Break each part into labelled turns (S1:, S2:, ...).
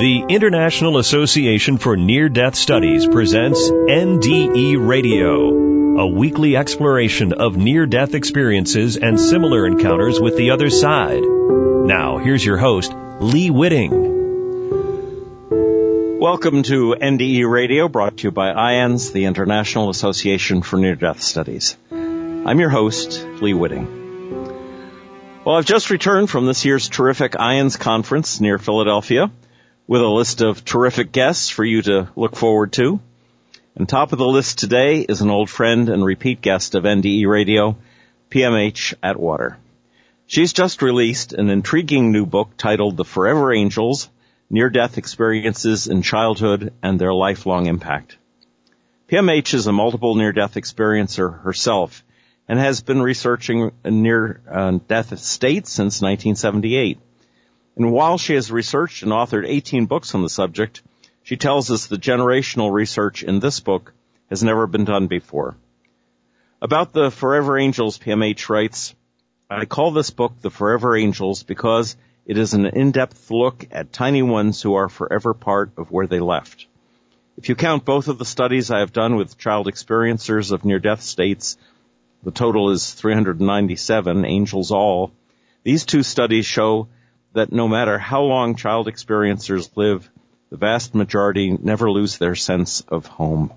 S1: The International Association for Near Death Studies presents NDE Radio, a weekly exploration of near death experiences and similar encounters with the other side. Now, here's your host, Lee Witting.
S2: Welcome to NDE Radio, brought to you by IANDS, the International Association for Near Death Studies. I'm your host, Lee Witting. Well, I've just returned from this year's terrific IANDS conference near Philadelphia with a list of terrific guests for you to look forward to. And top of the list today is an old friend and repeat guest of NDE Radio, PMH Atwater. She's just released an intriguing new book titled The Forever Angels, near-death experiences in childhood and their lifelong impact. PMH is a multiple near-death experiencer herself and has been researching near-death uh, states since 1978. And while she has researched and authored 18 books on the subject, she tells us the generational research in this book has never been done before. About the Forever Angels, PMH writes, I call this book The Forever Angels because it is an in-depth look at tiny ones who are forever part of where they left. If you count both of the studies I have done with child experiencers of near-death states, the total is 397, angels all. These two studies show that no matter how long child experiencers live, the vast majority never lose their sense of home.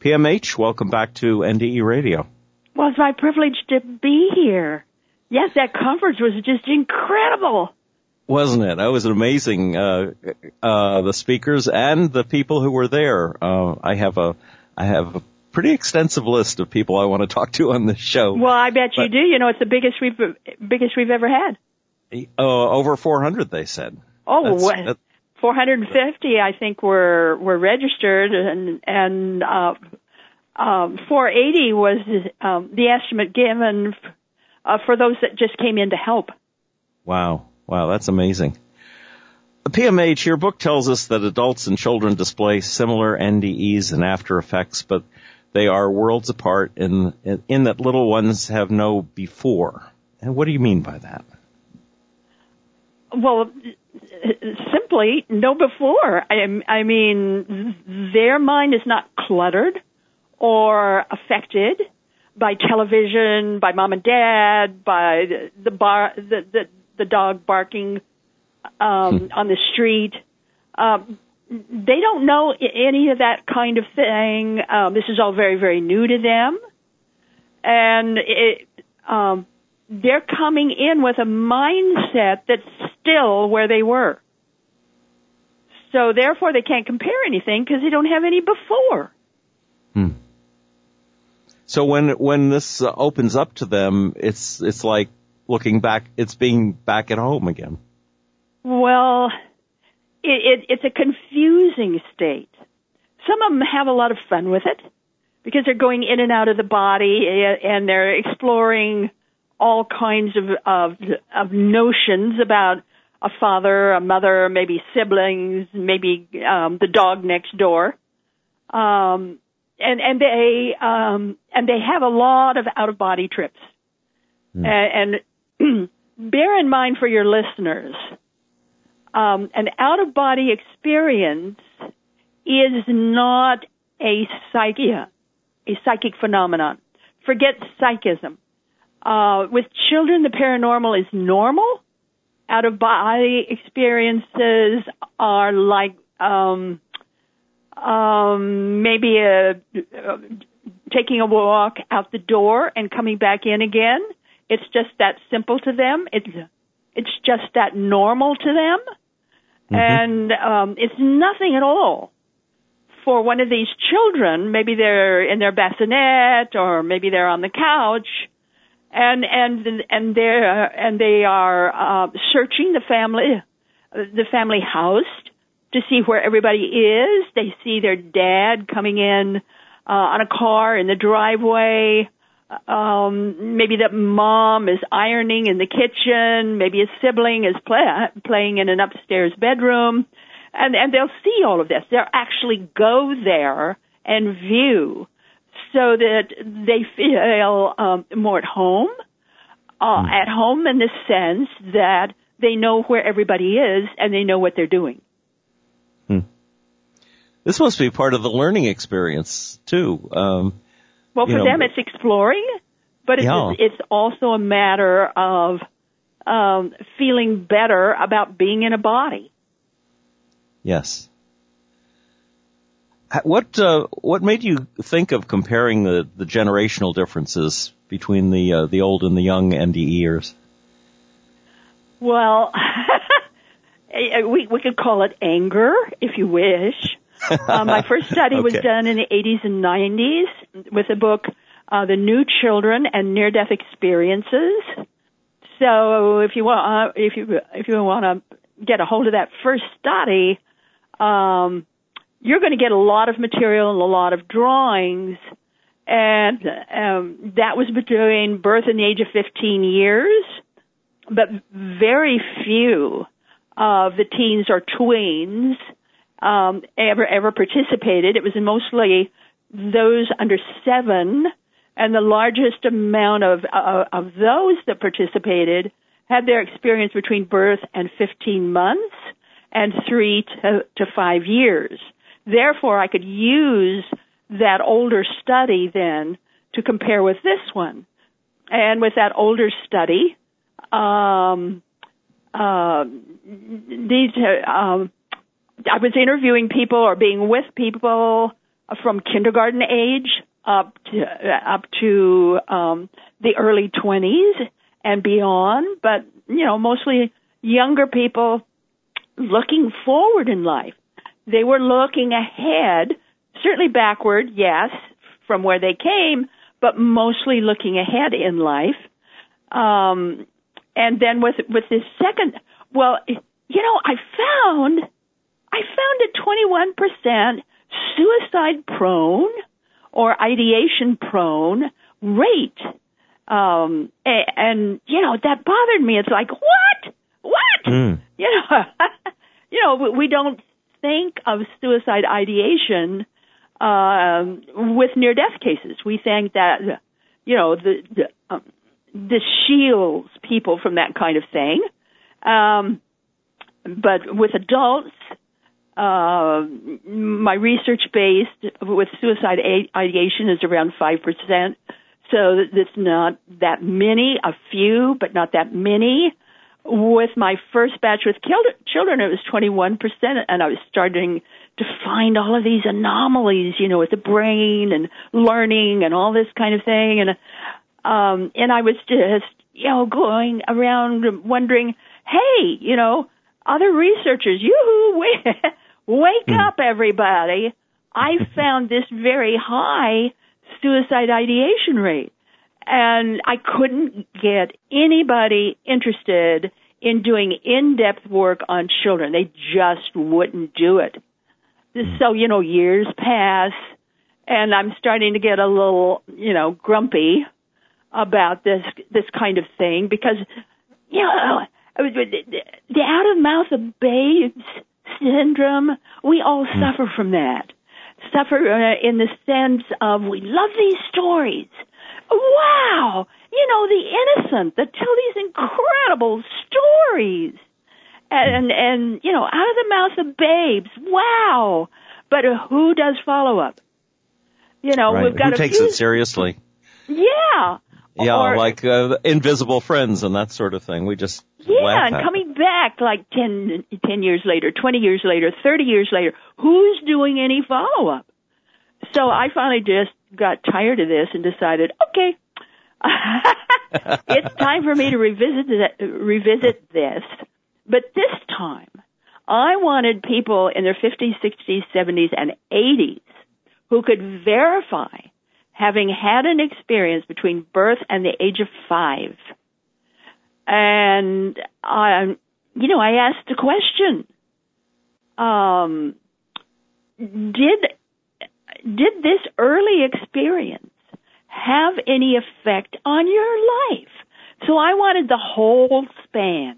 S2: PMH, welcome back to NDE Radio.
S3: Well, it's my privilege to be here. Yes, that conference was just incredible.
S2: Wasn't it? That was amazing. Uh, uh, the speakers and the people who were there. Uh, I have a, I have a pretty extensive list of people I want to talk to on this show.
S3: Well, I bet but, you do. You know, it's the biggest we've, biggest we've ever had.
S2: Uh, over 400, they said.
S3: Oh, that's, 450, I think, were were registered, and and uh, um, 480 was um, the estimate given uh, for those that just came in to help.
S2: Wow. Wow, that's amazing. The PMH, your book tells us that adults and children display similar NDEs and after effects, but they are worlds apart in, in, in that little ones have no before. And what do you mean by that?
S3: Well, simply no before. I, I mean, their mind is not cluttered or affected by television, by mom and dad, by the the bar, the the, the dog barking um, hmm. on the street. Um, they don't know any of that kind of thing. Um, this is all very very new to them, and it, um, they're coming in with a mindset that's still where they were. So therefore, they can't compare anything because they don't have any before.
S2: Hmm. So when when this uh, opens up to them, it's it's like looking back. It's being back at home again.
S3: Well, it, it, it's a confusing state. Some of them have a lot of fun with it because they're going in and out of the body and they're exploring all kinds of of, of notions about a father, a mother, maybe siblings, maybe um, the dog next door. Um, and and they um and they have a lot of out of body trips mm. and, and bear in mind for your listeners um an out of body experience is not a psychia a psychic phenomenon forget psychism uh with children the paranormal is normal out of body experiences are like um um, maybe a, uh, taking a walk out the door and coming back in again. It's just that simple to them. It's it's just that normal to them, mm-hmm. and um, it's nothing at all for one of these children. Maybe they're in their bassinet, or maybe they're on the couch, and and and they're and they are uh, searching the family the family house to see where everybody is. They see their dad coming in uh, on a car in the driveway. Um, maybe that mom is ironing in the kitchen. Maybe a sibling is play, playing in an upstairs bedroom, and and they'll see all of this. They'll actually go there and view, so that they feel um, more at home. Uh, hmm. at home in the sense that they know where everybody is and they know what they're doing.
S2: this must be part of the learning experience too. Um,
S3: well, for
S2: know,
S3: them, it's exploring, but it's,
S2: Yeah.
S3: it's also a matter of um, feeling better about being in a body.
S2: yes. Ha- What uh, what made you think of comparing the, the generational differences between the uh, the old and the young NDEers?
S3: Well, eh, we we could call it anger, if you wish. Uh, my first study was done in the 80s and 90s with the book uh, "The New Children and Near-Death Experiences." So, if you want, uh, if you if you want to get a hold of that first study, um, you're going to get a lot of material and a lot of drawings. And um, that was between birth and the age of 15 years but very few of the teens or tweens um, ever ever participated. It was mostly those under seven, and the largest amount of uh, of those that participated had their experience between birth and 15 months and three to, to five years. Therefore, I could use that older study then to compare with this one. And with that older study, um, uh, these, um, I was interviewing people or being with people from kindergarten age up to, up to um, the early 20s and beyond, but you know, mostly younger people looking forward in life. They were looking ahead, certainly backward, yes, from where they came, but mostly looking ahead in life. Um, and then with with this second, well, you know, I found I found a 21 percent suicide prone or ideation prone rate. Um, and, and you know that bothered me. It's like what, what?
S2: Mm.
S3: You know, you know, we don't think of suicide ideation um, with near death cases. We think that you know the, the um, this shields people from that kind of thing. Um, but with adults, uh, my research based with suicide ideation is around 5%. So it's not that many, a few, but not that many. With my first batch with children, it was 21%, and I was starting to find all of these anomalies, you know, with the brain and learning and all this kind of thing. And um, and I was just, you know, going around wondering, hey, you know, other researchers, you wake, wake up, everybody! I found this very high suicide ideation rate, and I couldn't get anybody interested in doing in-depth work on children. They just wouldn't do it. So, you know, years pass, and I'm starting to get a little, you know, grumpy about this this kind of thing because you know the out of mouth of babes syndrome we all suffer from that suffer uh, in the sense of we love these stories wow you know the innocent that tell these incredible stories and and you know out of the mouth of babes wow but who does follow up you know
S2: Right.
S3: we've got
S2: Who takes
S3: few
S2: it seriously?
S3: yeah
S2: Yeah,
S3: Or-
S2: like uh, invisible friends and that sort of thing. We just
S3: Yeah, and coming back like 10, 10 years later, 20 years later, 30 years later, who's doing any follow up? So I finally just got tired of this and decided, okay, it's time for me to revisit th- revisit this. But this time, I wanted people in their 50s, 60s, 70s, and 80s who could verify having had an experience between birth and the age of five. And I, you know, I asked the question, um, did, did this early experience have any effect on your life? So I wanted the whole span,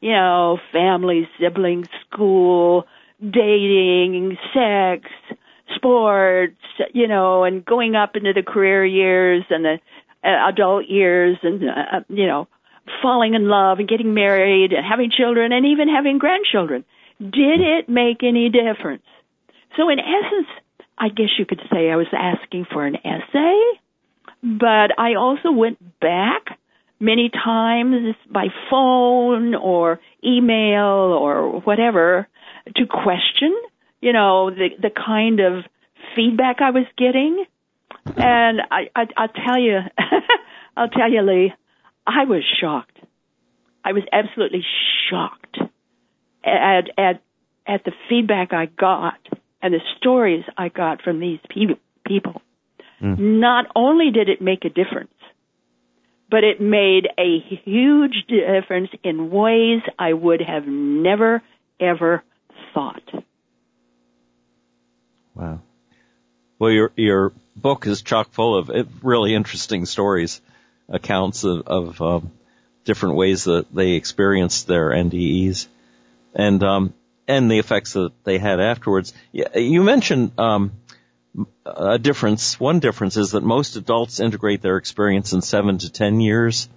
S3: you know, family, siblings, school, dating, sex, sports, you know, and going up into the career years and the uh, adult years and, uh, you know, falling in love and getting married and having children and even having grandchildren. Did it make any difference? So in essence, I guess you could say I was asking for an essay, but I also went back many times by phone or email or whatever to question, you know, the the kind of feedback I was getting. And I, I I'll tell you, I'll tell you, Lee, I was shocked. I was absolutely shocked at at at the feedback I got and the stories I got from these people. Mm. Not only did it make a difference, but it made a huge difference in ways I would have never ever thought.
S2: Wow. Well, your your book is chock full of really interesting stories, accounts of, of um, different ways that they experienced their NDEs, and um, and the effects that they had afterwards. You mentioned um, a difference. One difference is that most adults integrate their experience in seven to ten years,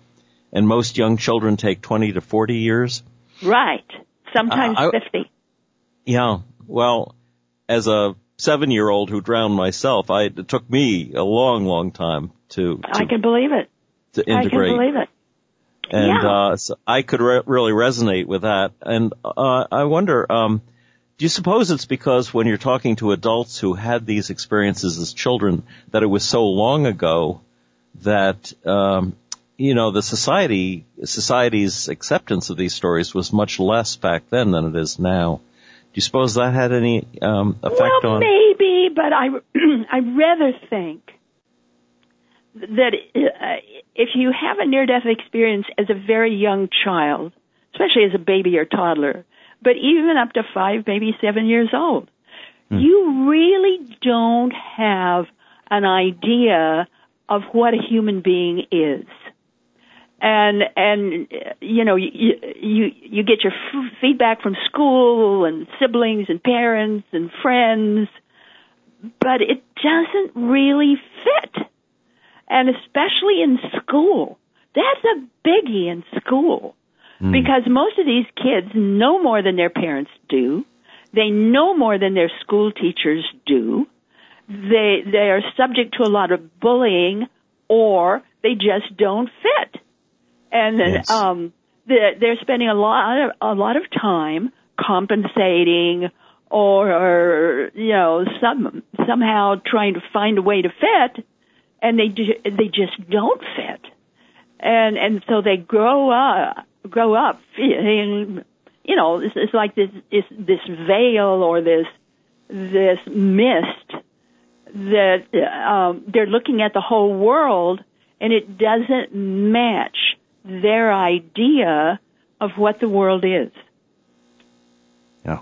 S2: and most young children take twenty to forty years.
S3: Right. Sometimes uh, I, fifty.
S2: Yeah. Well, as a seven-year-old who drowned myself, I, it took me a long, long time to. to
S3: I can believe it.
S2: To integrate.
S3: I can believe it.
S2: And
S3: yeah.
S2: uh, so I could re- really resonate with that. And uh, I wonder, um, do you suppose it's because when you're talking to adults who had these experiences as children that it was so long ago that um, you know the society society's acceptance of these stories was much less back then than it is now? Do you suppose that had any um, effect
S3: well,
S2: on?
S3: Well, maybe, but I I rather think that uh, if you have a near-death experience as a very young child, especially as a baby or toddler, but even up to five, maybe seven years old, hmm. you really don't have an idea of what a human being is and and you know you you you get your f- feedback from school and siblings and parents and friends but it doesn't really fit and especially in school. That's a biggie in school. Mm. because most of these kids know more than their parents do. They know more than their school teachers do. They they are subject to a lot of bullying or they just don't fit. And then yes. um, the, they're spending a lot of a lot of time compensating or, or you know some somehow trying to find a way to fit, and they they just don't fit, and and so they grow up grow up feeling you know it's, it's like this this this veil or this this mist that um, they're looking at the whole world and it doesn't match their idea of what the world is.
S2: Yeah.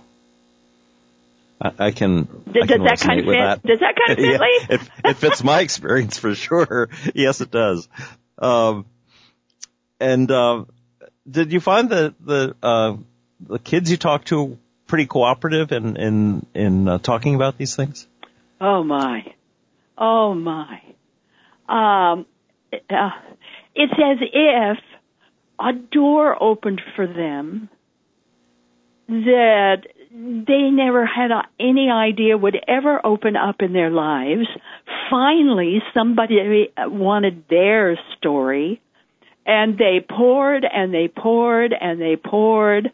S2: I, I can.
S3: Does,
S2: I can
S3: that kind of fit?
S2: That.
S3: Does that kind of fit,
S2: yeah, it, it, fits my experience for sure. Yes, it does. Um, and uh, did you find that the uh, the kids you talked to pretty cooperative in in in uh, talking about these things?
S3: Oh my, oh my. Um, uh, it's as if a door opened for them that they never had any idea would ever open up in their lives. Finally, somebody wanted their story, and they poured and they poured and they poured.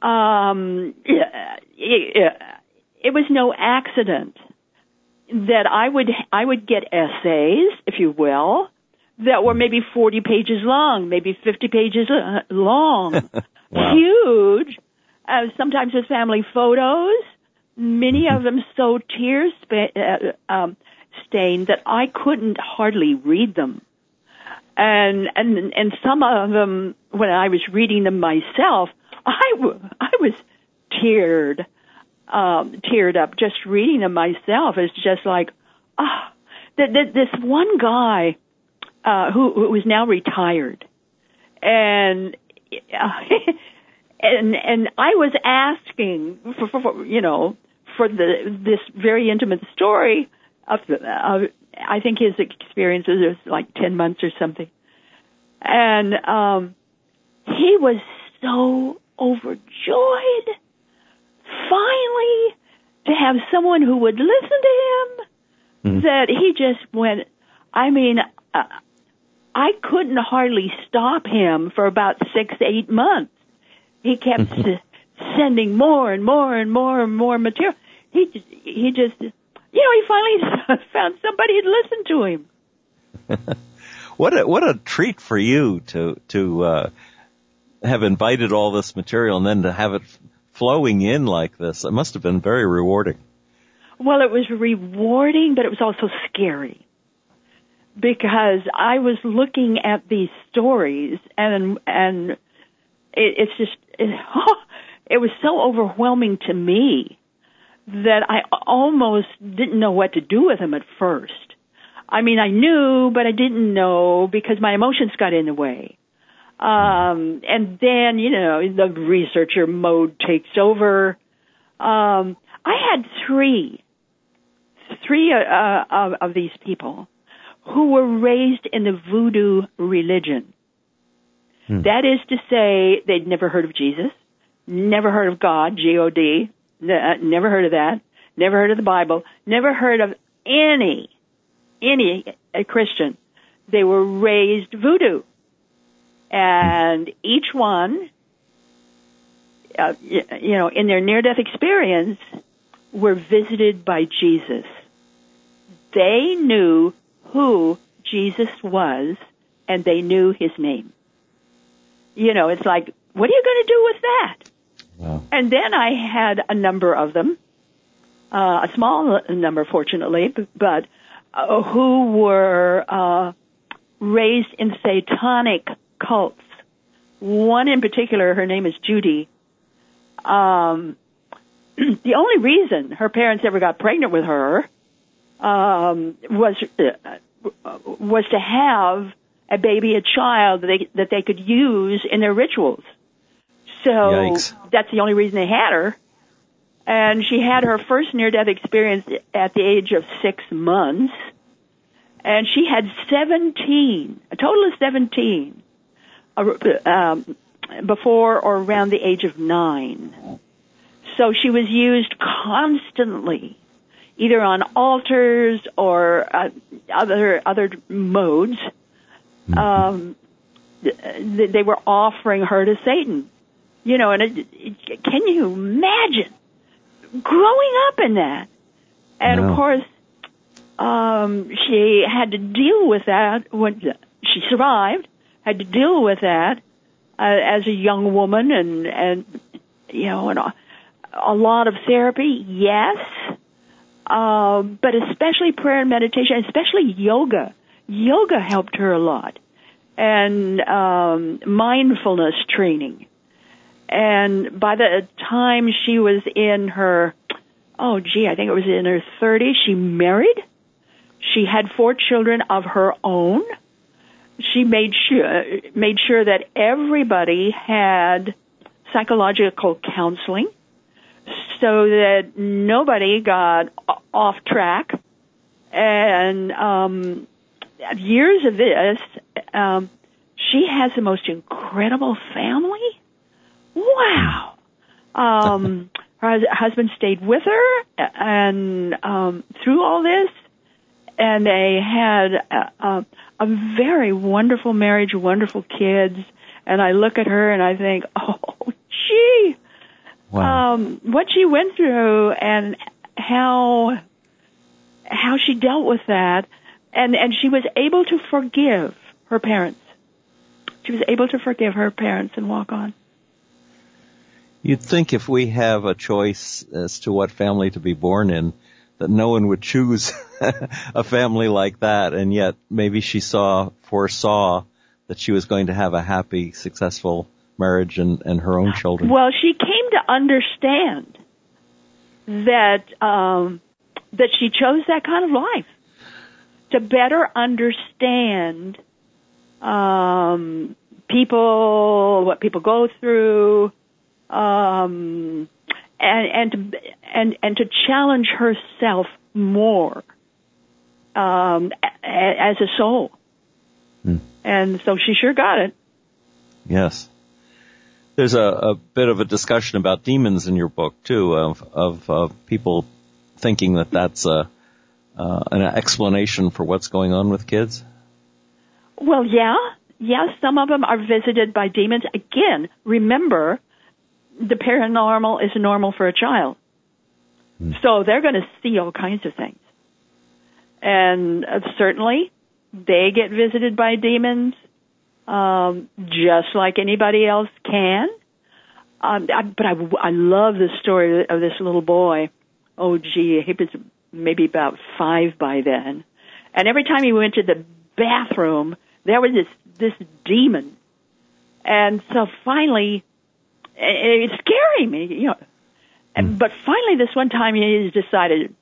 S3: Um, it, it was no accident that I would I would get essays, if you will, that were maybe 40 pages long, maybe 50 pages long,
S2: wow.
S3: huge, uh, sometimes with family photos, many of them so tear spa- uh, um, stained that I couldn't hardly read them. And, and, and some of them, when I was reading them myself, I, w- I was teared, um, teared up just reading them myself. It's just like, ah, th- th- this one guy, uh, who, is now retired, and uh, and and I was asking for, for, for you know for the this very intimate story of the, uh, I think his experiences was like ten months or something, and um, he was so overjoyed finally to have someone who would listen to him
S2: Mhm.
S3: that he just went, I mean, uh, I couldn't hardly stop him for about six, eight months. He kept s- sending more and more and more and more material. He just, he just, you know, he finally found somebody who'd listen to him.
S2: What a what a treat for you to to uh, have invited all this material and then to have it flowing in like this. It must have been very rewarding.
S3: Well, it was rewarding, but it was also scary because I was looking at these stories and and it, it's just it, was so overwhelming to me that I almost didn't know what to do with them at first. I mean, I knew, but I didn't know because my emotions got in the way. Um, and then, you know, the researcher mode takes over. Um, I had three, three uh, of, of these people who were raised in the voodoo religion.
S2: Hmm.
S3: That is to say, they'd never heard of Jesus, never heard of God, G-O-D, n- never heard of that, never heard of the Bible, never heard of any, any a Christian. They were raised voodoo. And each one, uh, you know, in their near-death experience, were visited by Jesus. They knew who Jesus was, and they knew his name. You know, it's like, what are you going to do with that?
S2: Wow.
S3: And then I had a number of them, uh, a small number, fortunately, but uh, who were uh, raised in satanic cults. One in particular, her name is Judy. Um, the only reason her parents ever got pregnant with her um, was uh, was to have a baby, a child that they that they could use in their rituals. So
S2: Yikes.
S3: that's the only reason they had her. And she had her first near death experience at the age of six months. And she had 17, a total of 17, uh, um, before or around the age of nine. So she was used constantly, either on altars or uh, other other modes. Um, th- they were offering her to Satan. You know, and it, it, can you imagine growing up in that? And
S2: No.
S3: of course, um, she had to deal with that when she survived. Had to deal with that uh, as a young woman, and and you know, and a, a lot of therapy, yes, um, but especially prayer and meditation, especially yoga. Yoga helped her a lot, and um, mindfulness training. And by the time she was in her, oh gee, I think it was in her 30s, she married. She had four children of her own. She made sure made sure that everybody had psychological counseling so that nobody got off track. And um, years of this, um, she has the most incredible family. Wow. Um, her husband stayed with her, and um, through all this, and they had a, a, a very wonderful marriage, wonderful kids. And I look at her and I think, oh, gee,
S2: Wow.
S3: um, what she went through and how how she dealt with that, and and she was able to forgive her parents. She was able to forgive her parents and walk on.
S2: You'd think if we have a choice as to what family to be born in, that no one would choose a family like that, and yet maybe she saw, foresaw that she was going to have a happy, successful marriage and, and her own children.
S3: Well, she came to understand that um, that she chose that kind of life to better understand um, people, what people go through, um, and and to and and to challenge herself more um, as a soul.
S2: Hmm.
S3: And so she sure got it.
S2: Yes. There's a, a bit of a discussion about demons in your book too, of of uh, people thinking that that's a uh, an explanation for what's going on with kids?
S3: Well, yeah, yes. Some of them are visited by demons. Again, remember, the paranormal is normal for a child, hmm. so they're going to see all kinds of things, and uh, certainly they get visited by demons, um, just like anybody else can. Um, I, but I, I love the story of this little boy. Oh, gee, he was maybe about five by then. And every time he went to the bathroom, there was this, this demon. And so finally, it, was scaring me, you know. And, mm. but finally this one time he decided,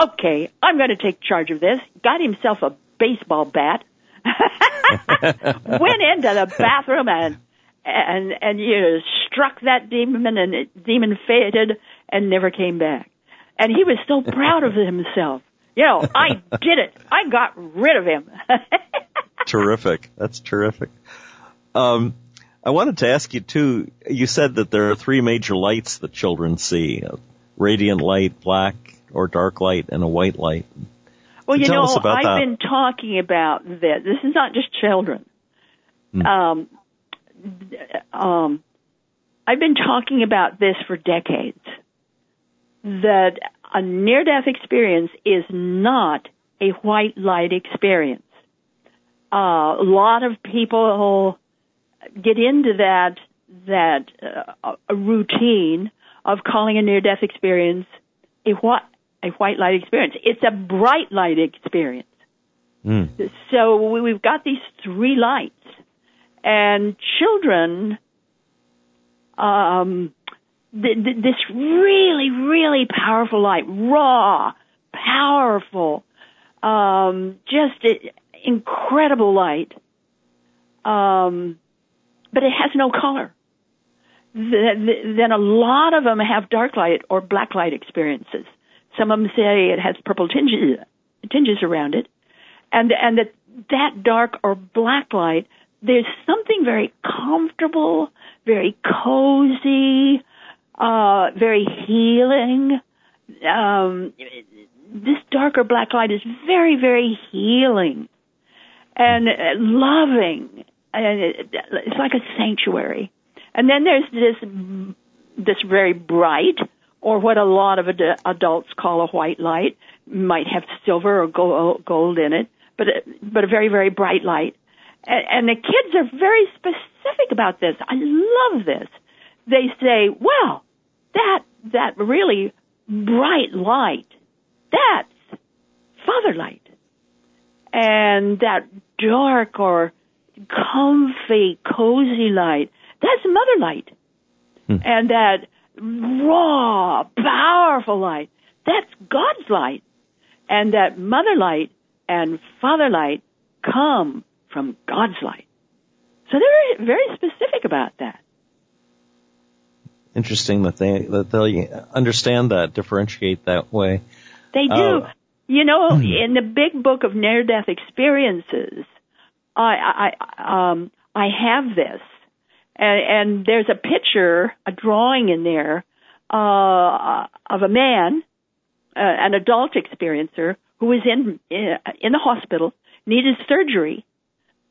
S3: okay, I'm going to take charge of this. Got himself a baseball bat. went into the bathroom and and and you know, struck that demon and the demon faded and never came back. And he was so proud of himself. You know, I did it. I got rid of him.
S2: terrific. That's terrific. Um, I wanted to ask you too. You said that there are three major lights that children see: a radiant light, black or dark light, and a white light.
S3: Well, you know, I've that. been talking about this. This is not just children. Hmm. Um, um, I've been talking about this for decades. That a near-death experience is not a white light experience. Uh, a lot of people get into that that uh, routine of calling a near-death experience a what a white light experience. It's a bright light experience. Mm. So we've got these three lights and children, um, th- th- this really, really powerful light, raw, powerful, um, just incredible light. Um, but it has no color. then a lot of them have dark light or black light experiences. Some of them say it has purple tinges, tinges around it, and and that that dark or black light there's something very comfortable, very cozy, uh, very healing. Um, this darker black light is very, very healing and loving, and it's like a sanctuary. And then there's this this very bright, or what a lot of ad- adults call a white light, might have silver or gold in it, but but a very very bright light and, and the kids are very specific about this. I love this. They say, well, that, that really bright light, that's father light. And that dark or comfy, cozy light, that's mother light. Hmm. And that raw, powerful light, that's God's light. And that mother light and father light come from God's light. So they're very specific about that.
S2: Interesting that they that they understand that, differentiate that way.
S3: They do. Uh, you know, hmm. in the big book of near death experiences, I I um I have this, and, and there's a picture, a drawing in there, uh, of a man, uh, an adult experiencer who was in in the hospital, needed surgery,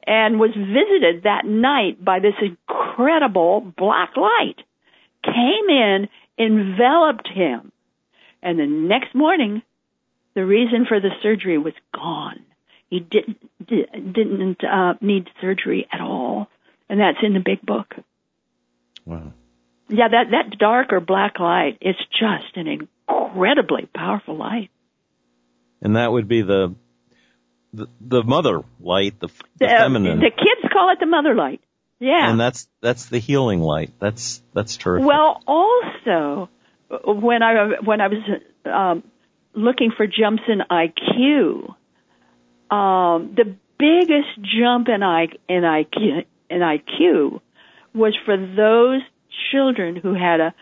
S3: and was visited that night by this incredible black light. Came in, enveloped him, and the next morning, the reason for the surgery was gone. He didn't didn't uh, need surgery at all, and that's in the big book.
S2: Wow.
S3: Yeah, that that dark or black light is just an incredibly powerful light.
S2: And that would be the the, the mother light, the, the, the feminine.
S3: The kids call it the mother light. Yeah.
S2: And that's that's the healing light. That's that's terrific.
S3: Well, also when I when I was um, looking for jumps in IQ, um, the biggest jump in, I, in IQ in IQ was for those children who had a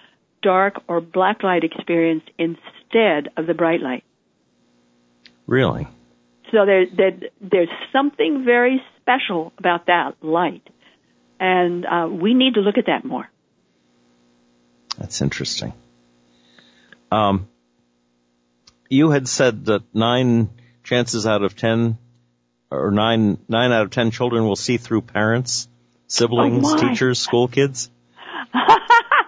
S3: dark or black light experience instead of the bright light.
S2: Really?
S3: So there, there, there's something very special about that light, and uh, we need to look at that more.
S2: That's interesting. Um, you had said that nine chances out of ten, or nine nine out of ten children will see through parents, siblings,
S3: Oh,
S2: teachers, school kids.
S3: I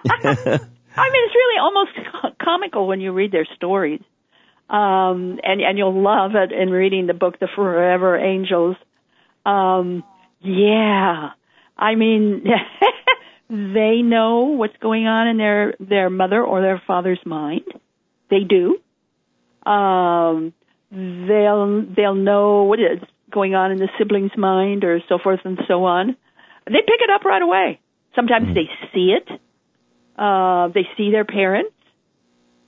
S3: mean, it's really almost comical when you read their stories, um, and and you'll love it in reading the book, The Forever Angels. Um, yeah, I mean, they know what's going on in their their mother or their father's mind. They do. Um, they'll they'll know what is going on in the sibling's mind, or so forth and so on. They pick it up right away. Sometimes they see it. Uh, they see their parents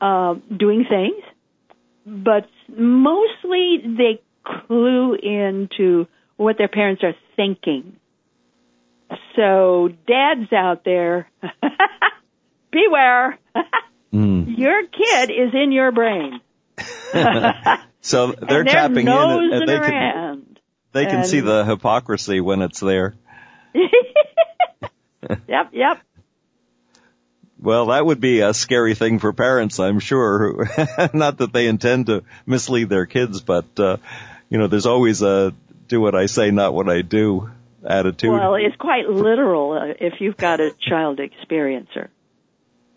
S3: uh, doing things, but mostly they clue into what their parents are thinking. So, dads out there, beware.
S2: Mm.
S3: Your kid is in your brain.
S2: So they're
S3: and they're
S2: tapping in, and they can they can see the hypocrisy when it's there.
S3: yep, yep.
S2: Well, that would be a scary thing for parents, I'm sure. Not that they intend to mislead their kids, but uh, you know, there's always a "do what I say, not what I do" attitude.
S3: Well, it's quite literal uh, if you've got a child experiencer,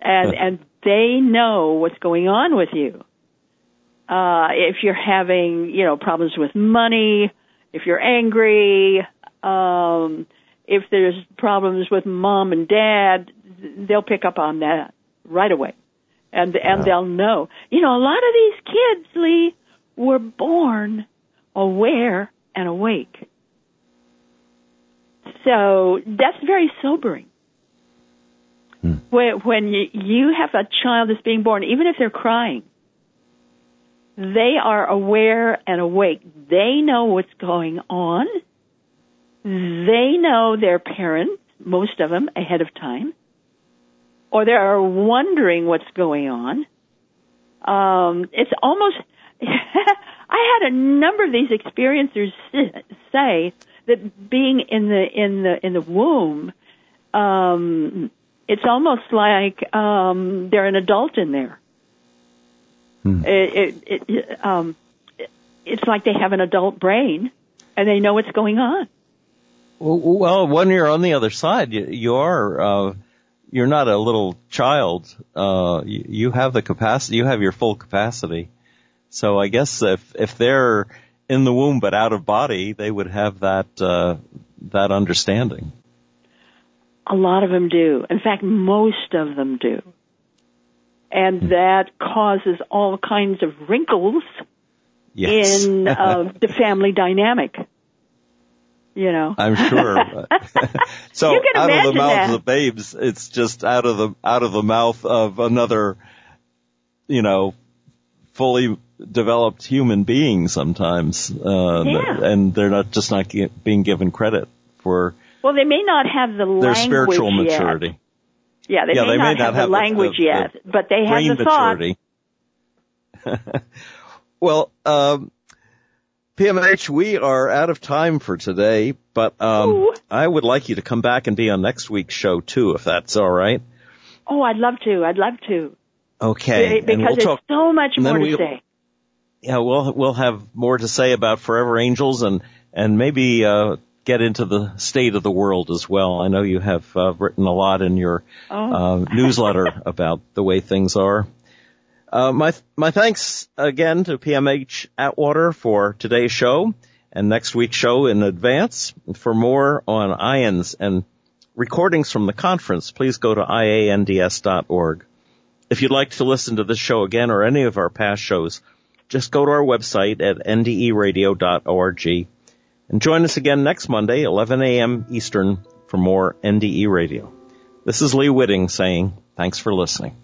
S3: and and they know what's going on with you. Uh, if you're having you know problems with money, if you're angry, um, if there's problems with mom and dad, they'll pick up on that right away, and and
S2: Yeah.
S3: they'll know. You know, a lot of these kids, Lee, were born aware and awake. So that's very sobering.
S2: Hmm.
S3: When, when you, have a child that's being born, even if they're crying, they are aware and awake. They know what's going on. They know their parents, most of them, ahead of time. Or they are wondering what's going on. Um, it's almost, I had a number of these experiencers say that being in the in the in the womb, um, it's almost like um, they're an adult in there.
S2: Hmm.
S3: It, it, it, um, it- it's like they have an adult brain, and they know what's going on.
S2: Well, when you're on the other side, you, you are, uh, you're not a little child. Uh, you, you have the capacity, you have your full capacity. So I guess if, if they're in the womb but out of body, they would have that, uh, that understanding.
S3: A lot of them do. In fact, most of them do. And that causes all kinds of wrinkles
S2: Yes.
S3: in uh, the family dynamic. You know.
S2: I'm sure. so out of the mouths
S3: that.
S2: of babes, it's just out of the out of the mouth of another, you know, fully developed human being. Sometimes, uh,
S3: Yeah.
S2: and they're not just not ge- being given credit for
S3: Well, they may not have the
S2: their
S3: language
S2: spiritual
S3: yet.
S2: maturity,
S3: Yeah, they,
S2: Yeah,
S3: may,
S2: they
S3: not
S2: may not
S3: have,
S2: have
S3: the
S2: the-
S3: language
S2: the-
S3: yet, but they have the thought.
S2: maturity. well, um, PMH, we are out of time for today, but um, I would like you to come back and be on next week's show too, if that's all right.
S3: Oh, I'd love to. I'd love to.
S2: Okay,
S3: because
S2: and we'll
S3: there's
S2: talk.
S3: so much more to
S2: we'll-
S3: say.
S2: Yeah, we'll we'll have more to say about Forever Angels and and maybe uh, get into the state of the world as well. I know you have uh, written a lot in your
S3: Oh.
S2: uh, newsletter about the way things are. Uh, my my thanks again to PMH Atwater for today's show and next week's show in advance. For more on IANDS and recordings from the conference, please go to iands.org. If you'd like to listen to this show again or any of our past shows, just go to our website at nderadio.org and join us again next Monday, 11 a.m. Eastern for more NDE Radio. This is Lee Witting saying thanks for listening.